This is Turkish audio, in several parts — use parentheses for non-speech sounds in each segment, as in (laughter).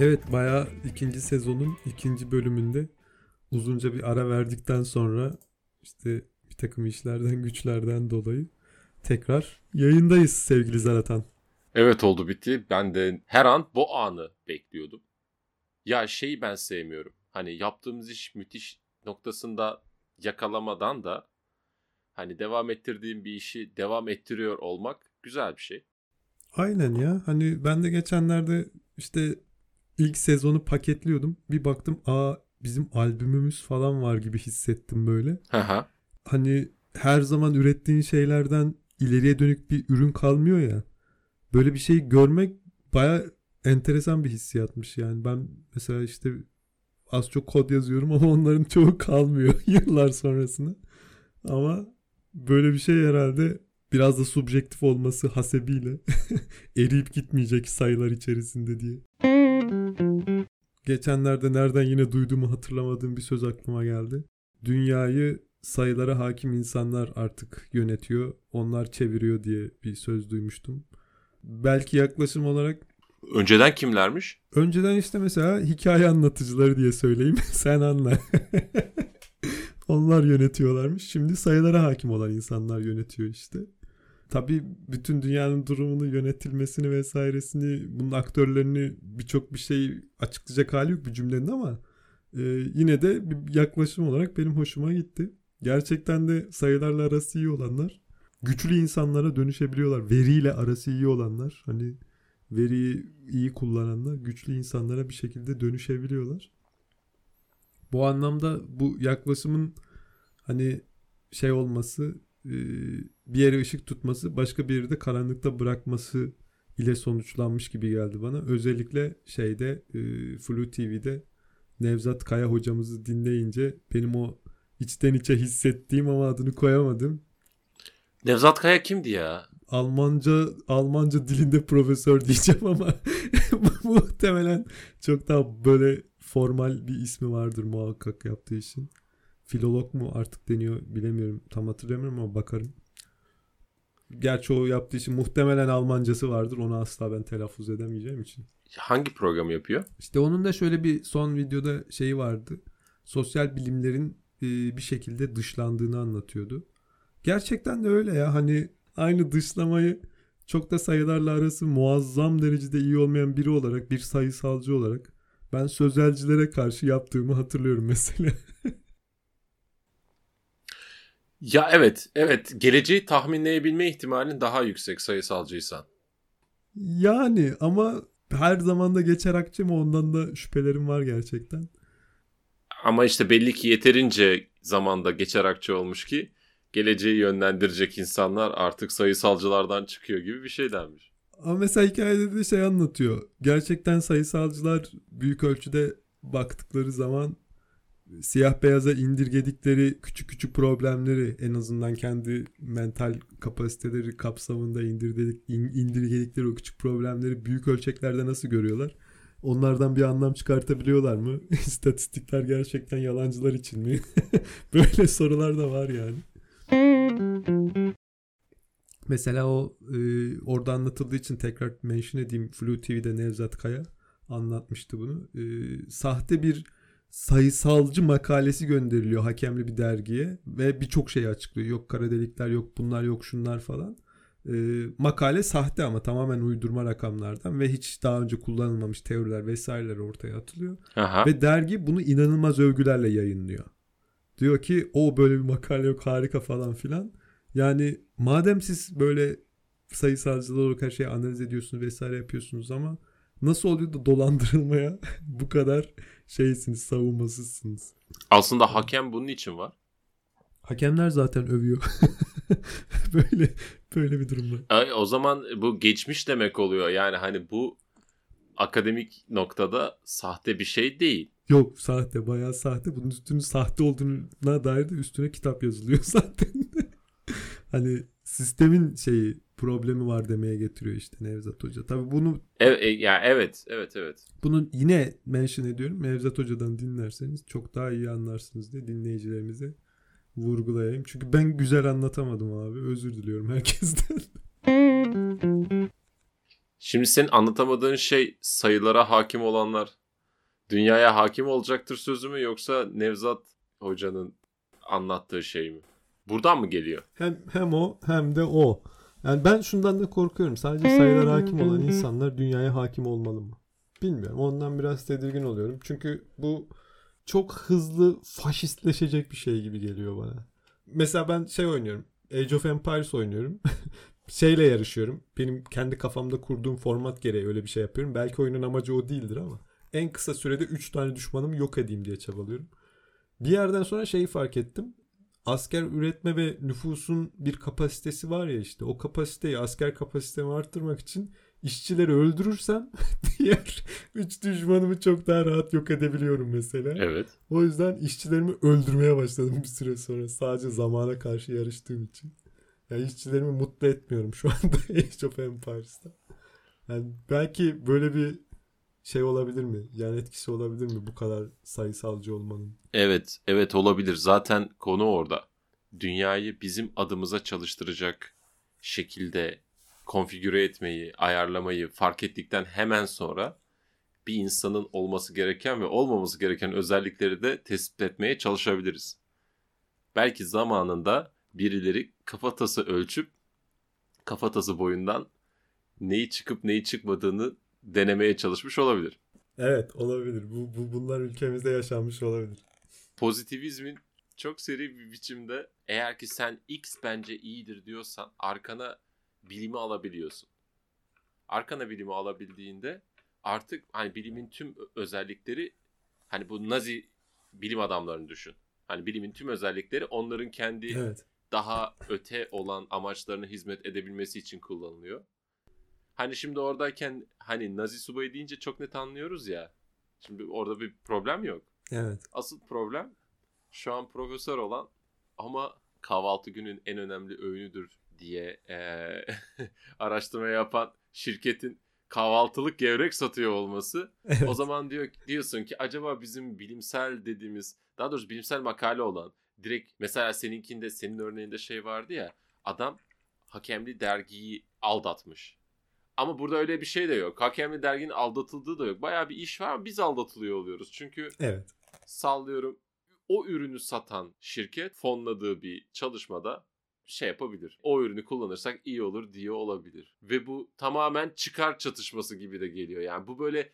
Evet bayağı ikinci sezonun ikinci bölümünde uzunca bir ara verdikten sonra işte bir takım işlerden (laughs) güçlerden dolayı tekrar yayındayız sevgili Zaratan. Evet oldu bitti. Ben de her an bu anı bekliyordum. Ya şeyi ben sevmiyorum. Hani yaptığımız iş müthiş noktasında yakalamadan da hani devam ettirdiğim bir işi devam ettiriyor olmak güzel bir şey. Aynen ya. Hani ben de geçenlerde işte ilk sezonu paketliyordum. Bir baktım aa bizim albümümüz falan var gibi hissettim böyle. hani her zaman ürettiğin şeylerden ileriye dönük bir ürün kalmıyor ya. Böyle bir şey görmek baya enteresan bir hissiyatmış yani. Ben mesela işte az çok kod yazıyorum (laughs) ama onların çoğu kalmıyor (laughs) yıllar sonrasında. Ama böyle bir şey herhalde biraz da subjektif olması hasebiyle (laughs) eriyip gitmeyecek sayılar içerisinde diye. Geçenlerde nereden yine duyduğumu hatırlamadığım bir söz aklıma geldi. Dünyayı sayılara hakim insanlar artık yönetiyor, onlar çeviriyor diye bir söz duymuştum. Belki yaklaşım olarak Önceden kimlermiş? Önceden işte mesela hikaye anlatıcıları diye söyleyeyim. (laughs) Sen anla. (laughs) Onlar yönetiyorlarmış. Şimdi sayılara hakim olan insanlar yönetiyor işte. Tabii bütün dünyanın durumunu yönetilmesini vesairesini bunun aktörlerini birçok bir şey açıklayacak hali yok bir cümlenin ama e, yine de bir yaklaşım olarak benim hoşuma gitti. Gerçekten de sayılarla arası iyi olanlar güçlü insanlara dönüşebiliyorlar. Veriyle arası iyi olanlar hani veriyi iyi kullananlar güçlü insanlara bir şekilde dönüşebiliyorlar. Bu anlamda bu yaklaşımın hani şey olması e, bir yere ışık tutması başka bir yerde karanlıkta bırakması ile sonuçlanmış gibi geldi bana. Özellikle şeyde e, Flu TV'de Nevzat Kaya hocamızı dinleyince benim o içten içe hissettiğim ama adını koyamadım. Nevzat Kaya kimdi ya? Almanca Almanca dilinde profesör diyeceğim ama (laughs) muhtemelen çok daha böyle formal bir ismi vardır muhakkak yaptığı işin. Filolog mu artık deniyor bilemiyorum. Tam hatırlamıyorum ama bakarım. Gerçi o yaptığı için muhtemelen Almancası vardır. Onu asla ben telaffuz edemeyeceğim için. Hangi programı yapıyor? İşte onun da şöyle bir son videoda şeyi vardı. Sosyal bilimlerin bir şekilde dışlandığını anlatıyordu. Gerçekten de öyle ya. Hani aynı dışlamayı çok da sayılarla arası muazzam derecede iyi olmayan biri olarak, bir sayısalcı olarak ben sözelcilere karşı yaptığımı hatırlıyorum mesela. (laughs) ya evet, evet. Geleceği tahminleyebilme ihtimalin daha yüksek sayısalcıysan. Yani ama her zaman da geçer akçe mi ondan da şüphelerim var gerçekten. Ama işte belli ki yeterince zamanda geçer akçe olmuş ki geleceği yönlendirecek insanlar artık sayısalcılardan çıkıyor gibi bir şey denmiş. Ama mesela hikayede de şey anlatıyor. Gerçekten sayısalcılar büyük ölçüde baktıkları zaman siyah beyaza indirgedikleri küçük küçük problemleri en azından kendi mental kapasiteleri kapsamında indirgedik, indirgedikleri o küçük problemleri büyük ölçeklerde nasıl görüyorlar? Onlardan bir anlam çıkartabiliyorlar mı? (laughs) İstatistikler gerçekten yalancılar için mi? (laughs) Böyle sorular da var yani. Mesela o e, orada anlatıldığı için tekrar mention edeyim. Flu TV'de Nevzat Kaya anlatmıştı bunu. E, sahte bir sayısalcı makalesi gönderiliyor hakemli bir dergiye ve birçok şeyi açıklıyor. Yok kara delikler yok bunlar yok şunlar falan. E, makale sahte ama tamamen uydurma rakamlardan ve hiç daha önce kullanılmamış teoriler vesaireler ortaya atılıyor. Aha. Ve dergi bunu inanılmaz övgülerle yayınlıyor. Diyor ki o böyle bir makale yok harika falan filan. Yani madem siz böyle sayısalcılar olarak her şeyi analiz ediyorsunuz vesaire yapıyorsunuz ama nasıl oluyor da dolandırılmaya (laughs) bu kadar şeysiniz savunmasızsınız. Aslında hakem bunun için var. Hakemler zaten övüyor. (laughs) böyle böyle bir durum var. O zaman bu geçmiş demek oluyor. Yani hani bu akademik noktada sahte bir şey değil. Yok sahte bayağı sahte. Bunun üstünün sahte olduğuna dair de üstüne kitap yazılıyor (laughs) zaten. hani sistemin şeyi problemi var demeye getiriyor işte Nevzat Hoca. Tabii bunu evet, ya evet evet evet. Bunu yine mention ediyorum. Nevzat Hoca'dan dinlerseniz çok daha iyi anlarsınız diye dinleyicilerimize vurgulayayım. Çünkü ben güzel anlatamadım abi. Özür diliyorum herkesten. (laughs) Şimdi senin anlatamadığın şey sayılara hakim olanlar dünyaya hakim olacaktır sözü mü yoksa Nevzat Hoca'nın anlattığı şey mi? Buradan mı geliyor? Hem hem o hem de o. Yani ben şundan da korkuyorum. Sadece sayılara hakim olan (laughs) insanlar dünyaya hakim olmalı mı? Bilmiyorum. Ondan biraz tedirgin oluyorum. Çünkü bu çok hızlı faşistleşecek bir şey gibi geliyor bana. Mesela ben şey oynuyorum. Age of Empires oynuyorum. (laughs) Şeyle yarışıyorum. Benim kendi kafamda kurduğum format gereği öyle bir şey yapıyorum. Belki oyunun amacı o değildir ama en kısa sürede 3 tane düşmanımı yok edeyim diye çabalıyorum. Bir yerden sonra şeyi fark ettim. Asker üretme ve nüfusun bir kapasitesi var ya işte. O kapasiteyi asker kapasitemi arttırmak için işçileri öldürürsem (laughs) diğer 3 düşmanımı çok daha rahat yok edebiliyorum mesela. Evet. O yüzden işçilerimi öldürmeye başladım bir süre sonra. Sadece zamana karşı yarıştığım için. Yani işçilerimi mutlu etmiyorum şu anda (laughs) Age of Empires'ta. Yani belki böyle bir şey olabilir mi? Yani etkisi olabilir mi bu kadar sayısalcı olmanın? Evet, evet olabilir. Zaten konu orada. Dünyayı bizim adımıza çalıştıracak şekilde konfigüre etmeyi, ayarlamayı fark ettikten hemen sonra bir insanın olması gereken ve olmaması gereken özellikleri de tespit etmeye çalışabiliriz. Belki zamanında birileri kafatası ölçüp kafatası boyundan neyi çıkıp neyi çıkmadığını denemeye çalışmış olabilir. Evet olabilir. Bu, bu bunlar ülkemizde yaşanmış olabilir. Pozitivizmin çok seri bir biçimde eğer ki sen X bence iyidir diyorsan arkana bilimi alabiliyorsun. Arkana bilimi alabildiğinde artık hani bilimin tüm özellikleri hani bu Nazi bilim adamlarını düşün. Hani bilimin tüm özellikleri onların kendi evet. daha öte olan amaçlarına hizmet edebilmesi için kullanılıyor. Hani şimdi oradayken hani Nazi subayı deyince çok net anlıyoruz ya. Şimdi orada bir problem yok. Evet. Asıl problem şu an profesör olan ama kahvaltı günün en önemli öğünüdür diye ee, (laughs) araştırma yapan şirketin kahvaltılık gevrek satıyor olması. Evet. O zaman diyor diyorsun ki acaba bizim bilimsel dediğimiz daha doğrusu bilimsel makale olan direkt mesela seninkinde senin örneğinde şey vardı ya adam hakemli dergiyi aldatmış. Ama burada öyle bir şey de yok. Hakemli derginin aldatıldığı da yok. Baya bir iş var ama biz aldatılıyor oluyoruz. Çünkü evet. sallıyorum o ürünü satan şirket fonladığı bir çalışmada şey yapabilir. O ürünü kullanırsak iyi olur diye olabilir. Ve bu tamamen çıkar çatışması gibi de geliyor. Yani bu böyle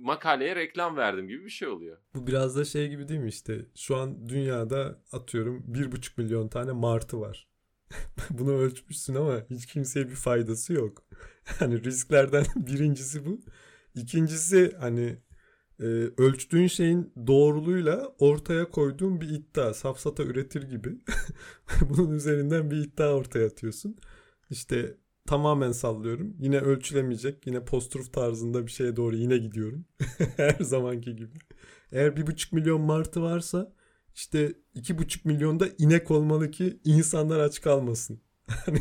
makaleye reklam verdim gibi bir şey oluyor. Bu biraz da şey gibi değil mi işte şu an dünyada atıyorum bir buçuk milyon tane martı var. (laughs) Bunu ölçmüşsün ama hiç kimseye bir faydası yok. (laughs) Hani risklerden (laughs) birincisi bu. İkincisi hani e, ölçtüğün şeyin doğruluğuyla ortaya koyduğun bir iddia. Safsata üretir gibi. Bunun üzerinden bir iddia ortaya atıyorsun. İşte tamamen sallıyorum. Yine ölçülemeyecek. Yine post tarzında bir şeye doğru yine gidiyorum. Her zamanki gibi. Eğer bir buçuk milyon martı varsa işte iki buçuk milyonda inek olmalı ki insanlar aç kalmasın. (laughs) Hani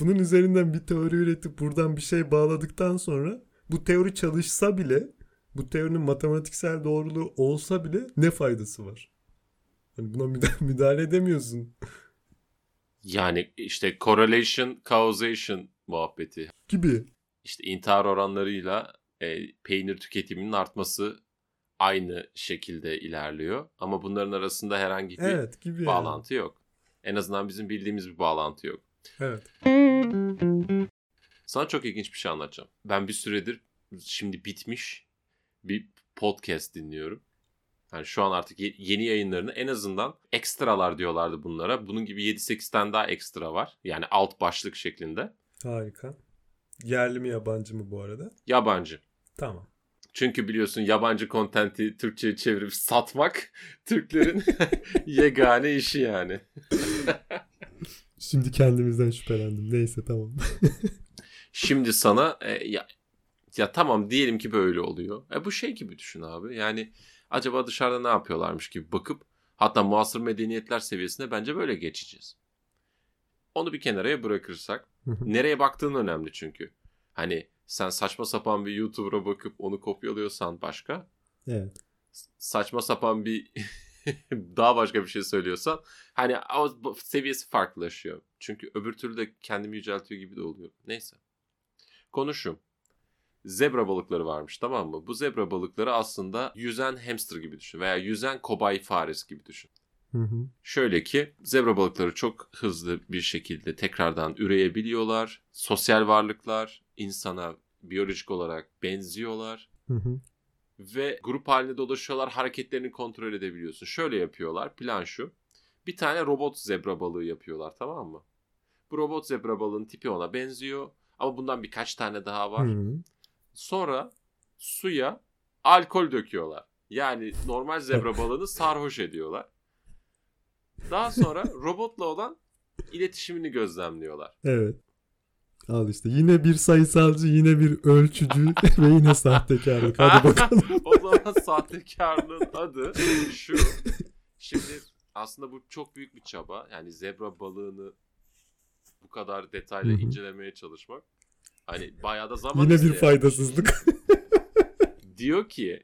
bunun üzerinden bir teori üretip buradan bir şey bağladıktan sonra bu teori çalışsa bile bu teorinin matematiksel doğruluğu olsa bile ne faydası var? Yani buna (laughs) müdahale edemiyorsun. Yani işte correlation causation muhabbeti. Gibi. İşte intihar oranlarıyla e, peynir tüketiminin artması aynı şekilde ilerliyor. Ama bunların arasında herhangi bir evet, gibi bağlantı yani. yok. En azından bizim bildiğimiz bir bağlantı yok. Evet. Sana çok ilginç bir şey anlatacağım. Ben bir süredir şimdi bitmiş bir podcast dinliyorum. Yani şu an artık yeni yayınlarını en azından ekstralar diyorlardı bunlara. Bunun gibi 7-8 tane daha ekstra var. Yani alt başlık şeklinde. Harika. Yerli mi yabancı mı bu arada? Yabancı. Tamam. Çünkü biliyorsun yabancı kontenti Türkçe'ye çevirip satmak (laughs) Türklerin (laughs) yegane işi yani. (laughs) Şimdi kendimizden şüphelendim. Neyse tamam. Şimdi sana e, ya, ya tamam diyelim ki böyle oluyor. E, bu şey gibi düşün abi. Yani acaba dışarıda ne yapıyorlarmış gibi bakıp hatta muasır medeniyetler seviyesine bence böyle geçeceğiz. Onu bir kenara bırakırsak nereye baktığın önemli çünkü. Hani sen saçma sapan bir YouTuber'a bakıp onu kopyalıyorsan başka. Evet. Saçma sapan bir (laughs) daha başka bir şey söylüyorsan hani o seviyesi farklılaşıyor. Çünkü öbür türlü de kendimi yüceltiyor gibi de oluyor. Neyse. Konu şu. Zebra balıkları varmış tamam mı? Bu zebra balıkları aslında yüzen hamster gibi düşün veya yüzen kobay faresi gibi düşün. Hı hı. Şöyle ki zebra balıkları çok hızlı bir şekilde tekrardan üreyebiliyorlar. Sosyal varlıklar, insana biyolojik olarak benziyorlar Hı hı. ve grup halinde dolaşıyorlar. Hareketlerini kontrol edebiliyorsun. Şöyle yapıyorlar. Plan şu. Bir tane robot zebra balığı yapıyorlar tamam mı? Bu robot zebra balığının tipi ona benziyor. Ama bundan birkaç tane daha var. Hı hı. Sonra suya alkol döküyorlar. Yani normal zebra balığını sarhoş ediyorlar. Daha sonra robotla olan iletişimini gözlemliyorlar. Evet. Al işte yine bir sayısalcı, yine bir ölçücü (laughs) ve yine sahtekarlık. Hadi (laughs) bakalım. o zaman sahtekarlığın adı şu. Şimdi aslında bu çok büyük bir çaba. Yani zebra balığını bu kadar detaylı incelemeye çalışmak. Hani bayağı da zaman Yine bir faydasızlık. (laughs) diyor ki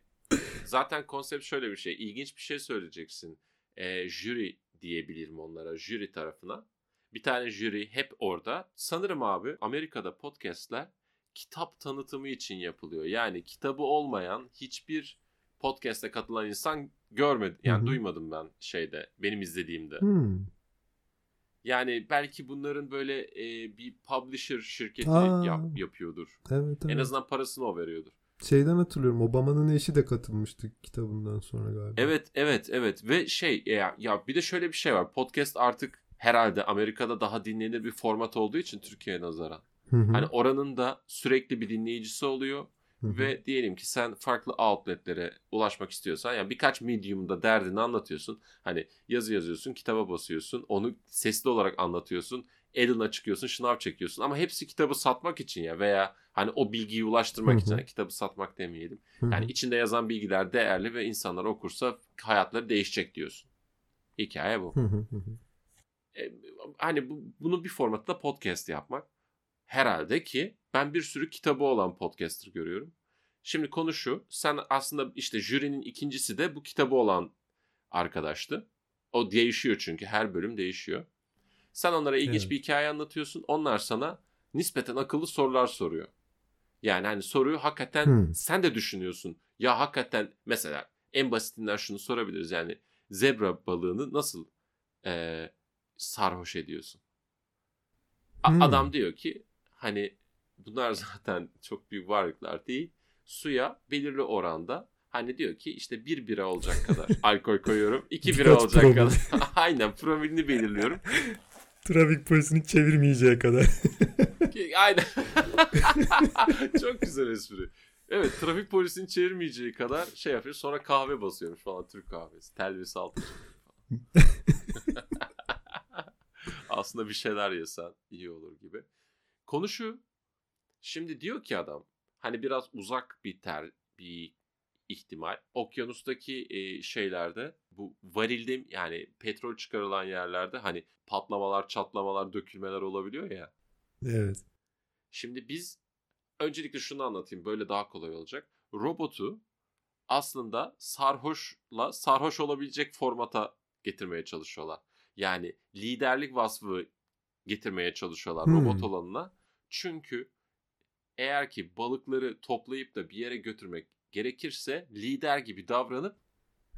zaten konsept şöyle bir şey. İlginç bir şey söyleyeceksin. Ee, jüri diyebilirim onlara. Jüri tarafına. Bir tane jüri hep orada. Sanırım abi Amerika'da podcastler kitap tanıtımı için yapılıyor. Yani kitabı olmayan hiçbir podcast'e katılan insan görmedi. Yani Hı hı. duymadım ben şeyde benim izlediğimde. Hmm. Yani belki bunların böyle e, bir publisher şirketi Aa. yap- yapıyordur. Evet evet. En azından parasını o veriyordur. Şeyden hatırlıyorum. Obama'nın eşi de katılmıştı kitabından sonra galiba. Evet evet evet ve şey ya, ya bir de şöyle bir şey var. Podcast artık herhalde Amerika'da daha dinlenir bir format olduğu için Türkiye'ye nazaran. Hı hı. Hani oranın da sürekli bir dinleyicisi oluyor Hı hı. ve diyelim ki sen farklı outletlere ulaşmak istiyorsan yani birkaç medium'da derdini anlatıyorsun. Hani yazı yazıyorsun, kitaba basıyorsun, onu sesli olarak anlatıyorsun. Elin'a çıkıyorsun, şınav çekiyorsun ama hepsi kitabı satmak için ya veya hani o bilgiyi ulaştırmak için hani kitabı satmak demeyelim. Hı hı. Yani içinde yazan bilgiler değerli ve insanlar okursa hayatları değişecek diyorsun. Hikaye bu. Hı hı hı hı. E, hani bu, bunu bir formatta podcast yapmak. Herhalde ki ben bir sürü kitabı olan podcaster görüyorum. Şimdi konu şu. Sen aslında işte jürinin ikincisi de bu kitabı olan arkadaştı. O değişiyor çünkü her bölüm değişiyor. Sen onlara ilginç Evet. bir hikaye anlatıyorsun. Onlar sana nispeten akıllı sorular soruyor. Yani hani soruyu hakikaten Hmm. sen de düşünüyorsun. Ya hakikaten mesela en basitinden şunu sorabiliriz. Yani zebra balığını nasıl eee, sarhoş ediyorsun? A- Hmm. Adam diyor ki hani bunlar (laughs) zaten çok büyük varlıklar değil. Suya belirli oranda hani diyor ki işte bir bira olacak kadar (laughs) alkol koyuyorum. iki bira olacak promil. kadar. (laughs) Aynen promilini belirliyorum. Trafik polisini çevirmeyeceği kadar. Aynen. Çok güzel espri. Evet trafik polisinin çevirmeyeceği kadar şey yapıyor. Sonra kahve basıyormuş falan Türk kahvesi. Telvesi altı. Aslında bir şeyler yesen iyi olur gibi. Konu şu. Şimdi diyor ki adam hani biraz uzak bir ter bir ihtimal. Okyanustaki e, şeylerde bu varilde yani petrol çıkarılan yerlerde hani patlamalar, çatlamalar, dökülmeler olabiliyor ya. evet. Şimdi biz öncelikle şunu anlatayım böyle daha kolay olacak. Robotu aslında sarhoşla sarhoş olabilecek formata getirmeye çalışıyorlar. Yani liderlik vasfı getirmeye çalışıyorlar Hmm. robot olanına. Çünkü eğer ki balıkları toplayıp da bir yere götürmek gerekirse lider gibi davranıp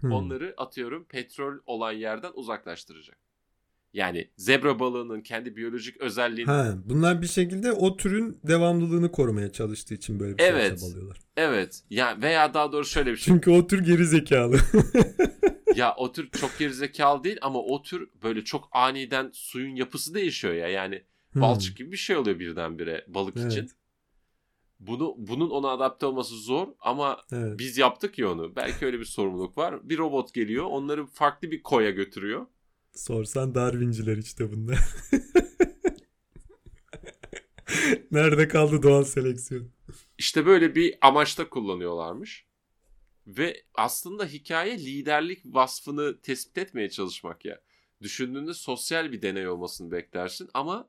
Hmm. onları atıyorum petrol olan yerden uzaklaştıracak. Yani zebra balığının kendi biyolojik özelliğini Ha, bunlar bir şekilde o türün devamlılığını korumaya çalıştığı için böyle bir Evet. şey çabalıyorlar. Evet. Ya veya daha doğrusu şöyle bir şey. Çünkü o tür geri zekalı. (laughs) ya o tür çok gerizekalı değil ama o tür böyle çok aniden suyun yapısı değişiyor ya. Yani balçık gibi bir şey oluyor birdenbire balık Hmm. Evet. için. Bunu bunun ona adapte olması zor ama Evet. biz yaptık ya onu. Belki öyle bir sorumluluk var. Bir robot geliyor, onları farklı bir koya götürüyor. Sorsan Darwinciler işte bunlar. (laughs) Nerede kaldı doğal seleksiyon? İşte böyle bir amaçta kullanıyorlarmış. Ve aslında hikaye liderlik vasfını tespit etmeye çalışmak ya. Düşündüğünde sosyal bir deney olmasını beklersin ama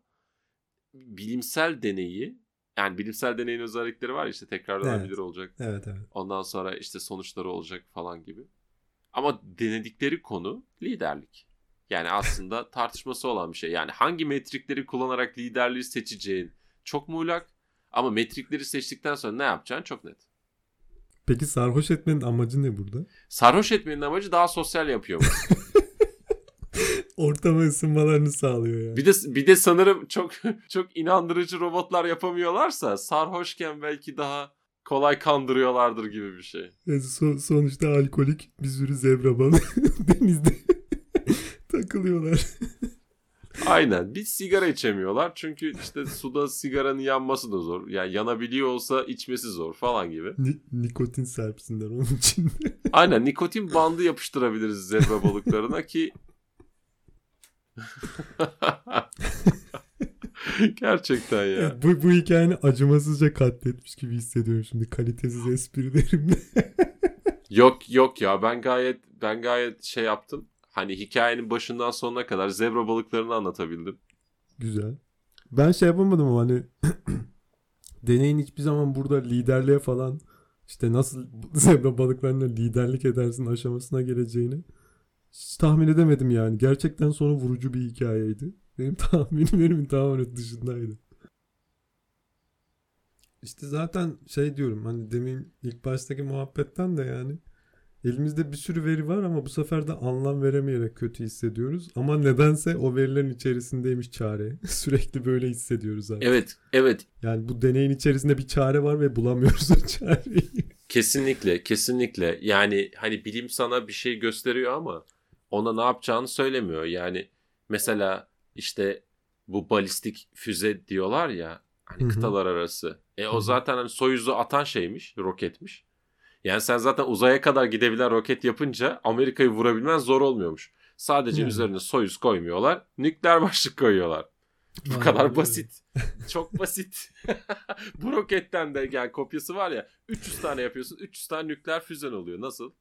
bilimsel deneyi yani bilimsel deneyin özellikleri var ya işte tekrarlanabilir Evet. olacak. Evet evet. Ondan sonra işte sonuçları olacak falan gibi. Ama denedikleri konu liderlik. Yani aslında (laughs) tartışması olan bir şey. Yani hangi metrikleri kullanarak liderliği seçeceğin çok muğlak. Ama metrikleri seçtikten sonra ne yapacağın çok net. Peki sarhoş etmenin amacı ne burada? Sarhoş etmenin amacı daha sosyal yapıyor. (laughs) Ortama ısınmalarını sağlıyor yani. Bir de bir de sanırım çok çok inandırıcı robotlar yapamıyorlarsa sarhoşken belki daha kolay kandırıyorlardır gibi bir şey. Yani so- sonuçta alkolik bir sürü zebra balığı (laughs) denizde (laughs) takılıyorlar. Aynen. Bir sigara içemiyorlar. Çünkü işte suda sigaranın yanması da zor. Yani yanabiliyor olsa içmesi zor falan gibi. Ni- nikotin serpsinler onun için. (laughs) Aynen. Nikotin bandı yapıştırabiliriz zebra balıklarına ki (laughs) Gerçekten ya. bu, bu hikayeni acımasızca katletmiş gibi hissediyorum şimdi kalitesiz esprilerimle. (laughs) yok yok ya ben gayet ben gayet şey yaptım. Hani hikayenin başından sonuna kadar zebra balıklarını anlatabildim. Güzel. Ben şey yapamadım ama hani (clears throat) deneyin hiçbir zaman burada liderliğe falan işte nasıl (laughs) zebra balıklarına liderlik edersin aşamasına geleceğini hiç tahmin edemedim yani. Gerçekten sonu vurucu bir hikayeydi. Benim (laughs) tahminlerimin tamamen dışındaydı. İşte zaten şey diyorum hani demin ilk baştaki muhabbetten de yani elimizde bir sürü veri var ama bu sefer de anlam veremeyerek kötü hissediyoruz. Ama nedense o verilerin içerisindeymiş çare. (laughs) Sürekli böyle hissediyoruz zaten. Evet, evet. Yani bu deneyin içerisinde bir çare var ve bulamıyoruz o çareyi. (laughs) Kesinlikle, kesinlikle. Yani hani bilim sana bir şey gösteriyor ama ona ne yapacağını söylemiyor. Yani mesela işte bu balistik füze diyorlar ya hani Hı-hı. kıtalar arası. E o zaten hani Soyuz'u atan şeymiş, roketmiş. Yani sen zaten uzaya kadar gidebilen roket yapınca Amerika'yı vurabilmen zor olmuyormuş. Sadece Yani. üzerine Soyuz koymuyorlar, nükleer başlık koyuyorlar. Bu Aynen kadar basit. Çok basit. (laughs) Bu roketten de yani kopyası var ya 300 tane yapıyorsun 300 tane nükleer füzen oluyor. Nasıl?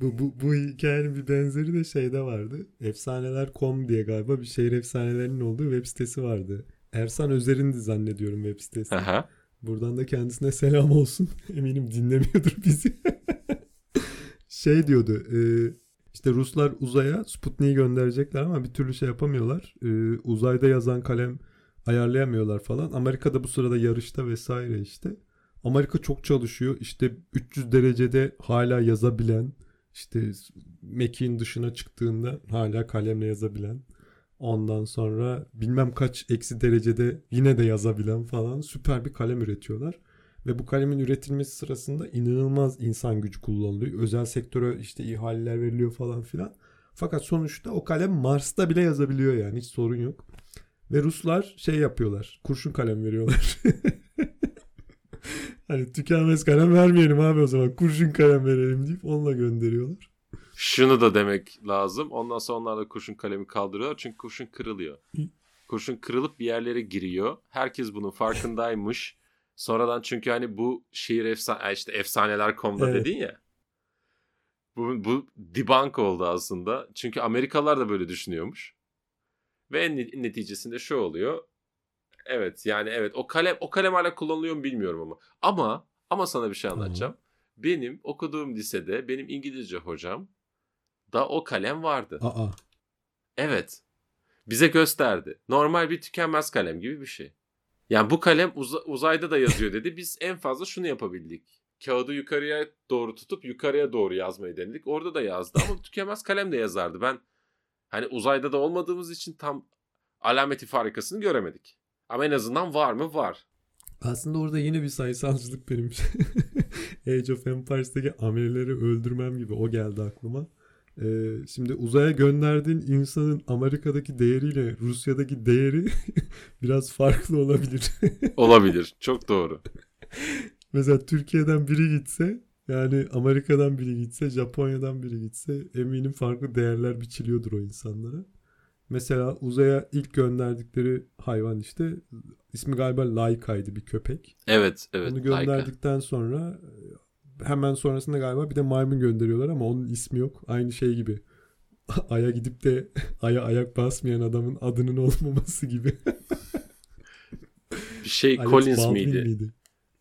Bu, bu, bu hikayenin bir benzeri de şeyde vardı. Efsaneler.com diye galiba bir şehir efsanelerinin olduğu web sitesi vardı. Ersan Özer'indi zannediyorum web sitesi. Aha. Buradan da kendisine selam olsun. (laughs) Eminim dinlemiyordur bizi. (laughs) şey diyordu. E, işte Ruslar uzaya Sputnik'i gönderecekler ama bir türlü şey yapamıyorlar. E, uzayda yazan kalem ayarlayamıyorlar falan. Amerika da bu sırada yarışta vesaire işte. Amerika çok çalışıyor. İşte 300 derecede hala yazabilen, işte mekiğin dışına çıktığında hala kalemle yazabilen. Ondan sonra bilmem kaç eksi derecede yine de yazabilen falan süper bir kalem üretiyorlar. Ve bu kalemin üretilmesi sırasında inanılmaz insan gücü kullanılıyor. Özel sektöre işte ihaleler veriliyor falan filan. Fakat sonuçta o kalem Mars'ta bile yazabiliyor yani hiç sorun yok. Ve Ruslar şey yapıyorlar. Kurşun kalem veriyorlar. (laughs) hani tükenmez kalem vermeyelim abi o zaman. Kurşun kalem verelim deyip onunla gönderiyorlar. Şunu da demek lazım. Ondan sonra onlar da kurşun kalemi kaldırıyorlar. Çünkü kurşun kırılıyor. Kurşun kırılıp bir yerlere giriyor. Herkes bunun farkındaymış. (laughs) Sonradan çünkü hani bu şehir efsane işte efsaneler.com'da Evet. dedin ya. Bu, bu debunk oldu aslında. Çünkü Amerikalılar da böyle düşünüyormuş. Ve en ne- neticesinde şu oluyor. Evet yani evet o kalem o kalem hala kullanılıyor mu bilmiyorum ama. Ama ama sana bir şey anlatacağım. Benim okuduğum lisede benim İngilizce hocam da o kalem vardı. Aa. Evet. Bize gösterdi. Normal bir tükenmez kalem gibi bir şey. Yani bu kalem uza- uzayda da yazıyor dedi. Biz en fazla şunu yapabildik. Kağıdı yukarıya doğru tutup yukarıya doğru yazmayı denedik. Orada da yazdı ama tükenmez kalem de yazardı. Ben hani uzayda da olmadığımız için tam alameti farikasını göremedik. Ama en azından var mı? Var. Aslında orada yine bir sayısalcılık benim. (laughs) Age of Empires'taki amirleri öldürmem gibi o geldi aklıma. Ee, şimdi uzaya gönderdiğin insanın Amerika'daki değeriyle Rusya'daki değeri (laughs) biraz farklı olabilir. (laughs) Olabilir. Çok doğru. Mesela Türkiye'den biri gitse yani Amerika'dan biri gitse Japonya'dan biri gitse eminim farklı değerler biçiliyordur o insanlara. Mesela uzaya ilk gönderdikleri hayvan işte ismi galiba Laika'ydı bir köpek. Evet, evet. Onu Laika. gönderdikten sonra e, hemen sonrasında galiba bir de maymun gönderiyorlar ama onun ismi yok. Aynı şey gibi. (laughs) Ay'a gidip de (laughs) Ay'a ayak basmayan adamın adının olmaması gibi. Bir şey (laughs) Alex Collins Baldwin miydi? miydi?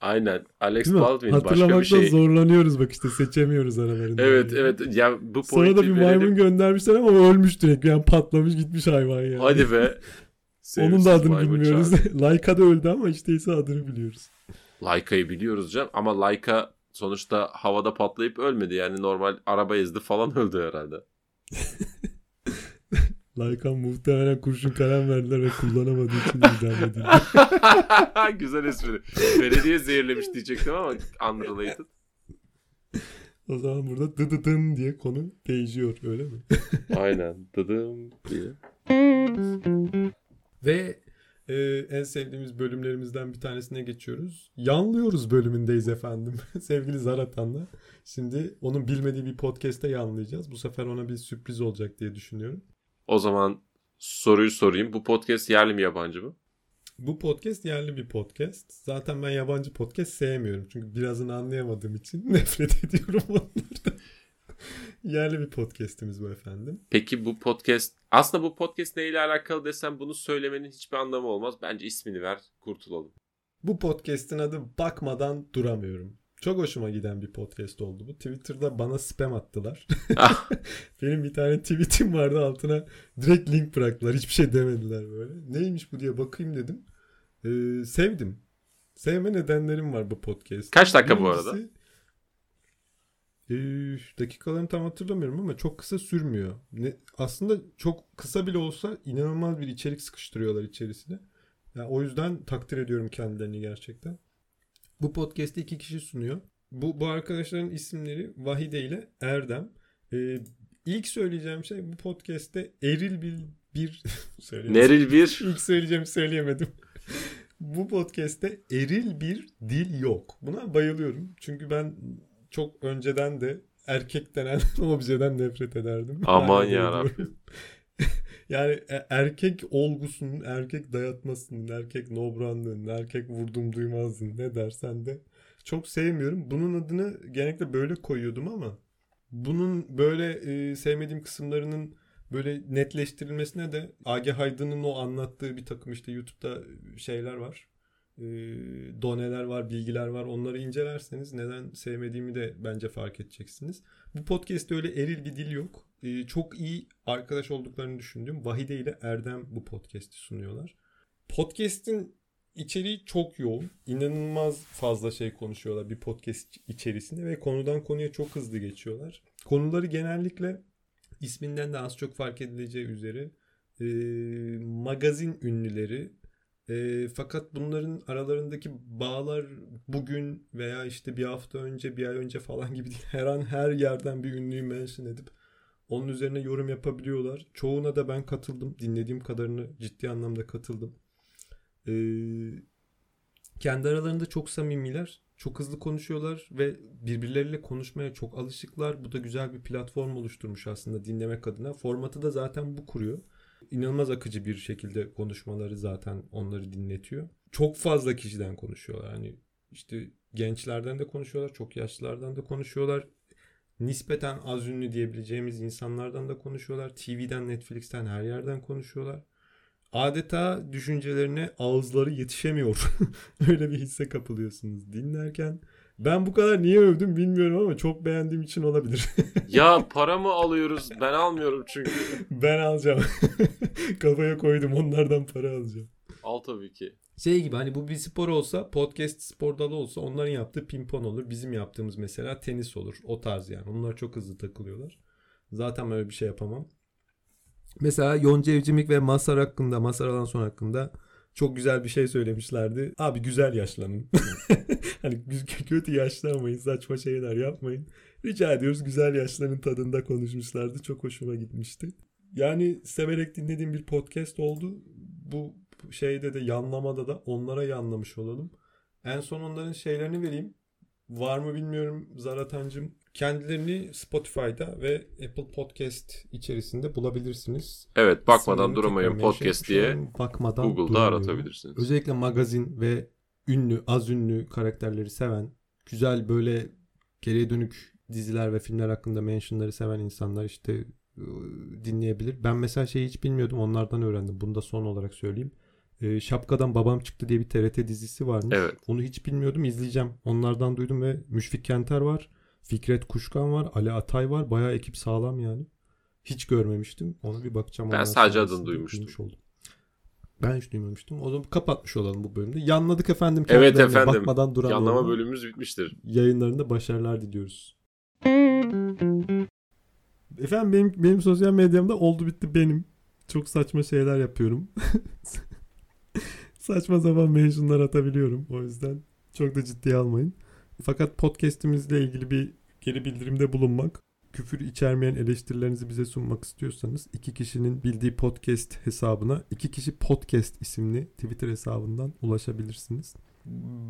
Aynen. Alex Değil mi? Baldwin başka bir şey. zorlanıyoruz bak işte seçemiyoruz aralarında. Evet Yani. evet. Ya bu Sonra da bir verelim. maymun göndermişler ama ölmüş direkt. Yani patlamış gitmiş hayvan yani. Hadi be. Onun da adını bilmiyoruz. Laika da öldü ama işte ise adını biliyoruz. Laika'yı biliyoruz canım ama Laika sonuçta havada patlayıp ölmedi. Yani normal araba ezdi falan (laughs) öldü herhalde. (laughs) Laika muhtemelen kurşun kalem verdiler ve kullanamadığı için (laughs) idam edildi. Güzel espri. Belediye zehirlemiş diyecektim ama unrelated. O zaman burada dıdıdın diye konu değişiyor öyle mi? Aynen dıdım diye. Ve e, en sevdiğimiz bölümlerimizden bir tanesine geçiyoruz. Yanlıyoruz bölümündeyiz efendim. (laughs) Sevgili Zaratan'la. Şimdi onun bilmediği bir podcast'te yanlayacağız. Bu sefer ona bir sürpriz olacak diye düşünüyorum. O zaman soruyu sorayım. Bu podcast yerli mi yabancı mı? Bu podcast yerli bir podcast. Zaten ben yabancı podcast sevmiyorum. Çünkü birazını anlayamadığım için (laughs) nefret ediyorum onlardan. Yerli bir podcast'imiz bu efendim. Peki bu podcast aslında bu podcast neyle alakalı desem bunu söylemenin hiçbir anlamı olmaz. Bence ismini ver kurtulalım. Bu podcast'in adı Bakmadan Duramıyorum. Çok hoşuma giden bir podcast oldu bu. Twitter'da bana spam attılar. (laughs) Benim bir tane tweetim vardı altına direkt link bıraktılar. Hiçbir şey demediler böyle. Neymiş bu diye bakayım dedim. Ee, sevdim. Sevme nedenlerim var bu podcast. Kaç dakika bu arada? E, dakikalarını tam hatırlamıyorum ama çok kısa sürmüyor. Ne, aslında çok kısa bile olsa inanılmaz bir içerik sıkıştırıyorlar içerisine. Yani o yüzden takdir ediyorum kendilerini gerçekten. Bu podcast'i iki kişi sunuyor. Bu, bu arkadaşların isimleri Vahide ile Erdem. Ee, ilk söyleyeceğim şey bu podcast'te eril bir bir (laughs) Neril bir ilk söyleyeceğim söyleyemedim. bu podcast'te eril bir dil yok. Buna bayılıyorum. Çünkü ben çok önceden de erkek denen (laughs) objeden nefret ederdim. Aman ya (laughs) yani e, erkek olgusunun, erkek dayatmasının, erkek nobranlığının, erkek vurdum duymazlığın ne dersen de çok sevmiyorum. Bunun adını genellikle böyle koyuyordum ama bunun böyle e, sevmediğim kısımlarının böyle netleştirilmesine de Age Haydın'ın o anlattığı bir takım işte YouTube'da şeyler var. E, doneler var, bilgiler var. Onları incelerseniz neden sevmediğimi de bence fark edeceksiniz. Bu podcast'te öyle eril bir dil yok. E, çok iyi arkadaş olduklarını düşündüğüm Vahide ile Erdem bu podcast'i sunuyorlar. Podcast'in içeriği çok yoğun. İnanılmaz fazla şey konuşuyorlar bir podcast içerisinde ve konudan konuya çok hızlı geçiyorlar. Konuları genellikle isminden de az çok fark edileceği üzere e, magazin ünlüleri e, fakat bunların aralarındaki bağlar bugün veya işte bir hafta önce bir ay önce falan gibi değil. Her an her yerden bir ünlüyü mention edip onun üzerine yorum yapabiliyorlar. Çoğuna da ben katıldım. Dinlediğim kadarını ciddi anlamda katıldım. Ee, kendi aralarında çok samimiler. Çok hızlı konuşuyorlar ve birbirleriyle konuşmaya çok alışıklar. Bu da güzel bir platform oluşturmuş aslında dinlemek adına. Formatı da zaten bu kuruyor. İnanılmaz akıcı bir şekilde konuşmaları zaten onları dinletiyor. Çok fazla kişiden konuşuyorlar. Hani işte gençlerden de konuşuyorlar, çok yaşlılardan da konuşuyorlar. Nispeten az ünlü diyebileceğimiz insanlardan da konuşuyorlar. TV'den, Netflix'ten her yerden konuşuyorlar adeta düşüncelerine ağızları yetişemiyor. (laughs) Öyle bir hisse kapılıyorsunuz dinlerken. Ben bu kadar niye övdüm bilmiyorum ama çok beğendiğim için olabilir. (laughs) ya para mı alıyoruz? Ben almıyorum çünkü. ben alacağım. (laughs) Kafaya koydum onlardan para alacağım. Al tabii ki. Şey gibi hani bu bir spor olsa podcast spor dalı olsa onların yaptığı pimpon olur. Bizim yaptığımız mesela tenis olur. O tarz yani. Onlar çok hızlı takılıyorlar. Zaten böyle bir şey yapamam. Mesela Yonca Evcimik ve Masar hakkında, Masar Alanson hakkında çok güzel bir şey söylemişlerdi. Abi güzel yaşlanın. (laughs) hani kötü yaşlanmayın, saçma şeyler yapmayın. Rica ediyoruz güzel yaşların tadında konuşmuşlardı. Çok hoşuma gitmişti. Yani severek dinlediğim bir podcast oldu. Bu şeyde de yanlamada da onlara yanlamış olalım. En son onların şeylerini vereyim. Var mı bilmiyorum Zaratancım. Kendilerini Spotify'da ve Apple Podcast içerisinde bulabilirsiniz. Evet bakmadan İsimlerini duramayın podcast diye bakmadan Google'da duramıyorum. aratabilirsiniz. Özellikle magazin ve ünlü, az ünlü karakterleri seven, güzel böyle geriye dönük diziler ve filmler hakkında mentionları seven insanlar işte ıı, dinleyebilir. Ben mesela şeyi hiç bilmiyordum onlardan öğrendim. Bunu da son olarak söyleyeyim. Şapkadan Babam Çıktı diye bir TRT dizisi varmış. Evet. Onu hiç bilmiyordum izleyeceğim. Onlardan duydum ve Müşfik Kenter var. Fikret Kuşkan var. Ali Atay var. Bayağı ekip sağlam yani. Hiç görmemiştim. Ona bir bakacağım. Ben sadece adını duymuştum. Oldum. Ben hiç duymamıştım. O zaman kapatmış olalım bu bölümde. Yanladık efendim. Evet efendim. Bakmadan duramıyorum. Yanlama bölümümüz bitmiştir. Yayınlarında başarılar diliyoruz. Efendim benim, benim sosyal medyamda oldu bitti benim. Çok saçma şeyler yapıyorum. (laughs) (laughs) saçma sapan mentionlar atabiliyorum. O yüzden çok da ciddiye almayın. Fakat podcast'imizle ilgili bir geri bildirimde bulunmak, küfür içermeyen eleştirilerinizi bize sunmak istiyorsanız iki kişinin bildiği podcast hesabına iki kişi podcast isimli Twitter hesabından ulaşabilirsiniz.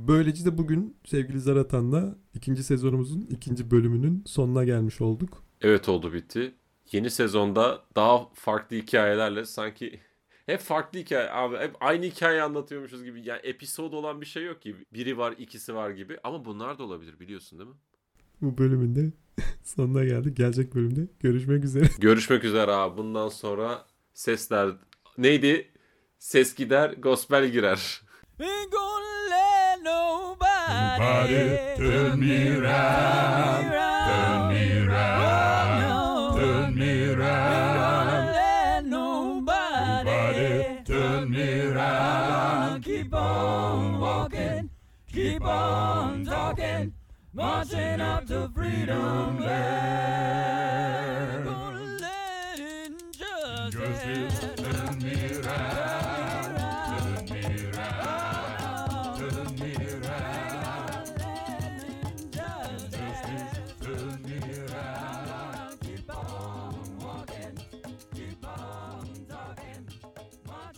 Böylece de bugün sevgili Zaratan'la ikinci sezonumuzun ikinci bölümünün sonuna gelmiş olduk. Evet oldu bitti. Yeni sezonda daha farklı hikayelerle sanki hep farklı hikaye abi hep aynı hikaye anlatıyormuşuz gibi. Yani episod olan bir şey yok ki. Biri var, ikisi var gibi. Ama bunlar da olabilir biliyorsun değil mi? Bu bölümün de (laughs) sonuna geldik. Gelecek bölümde görüşmek üzere. (laughs) Görüşmek üzere abi. Bundan sonra sesler neydi? Ses gider, gospel girer. Nobody, Nobody turn me round, on talking, marching up to freedom land. Gonna let Justice injustice turn me round.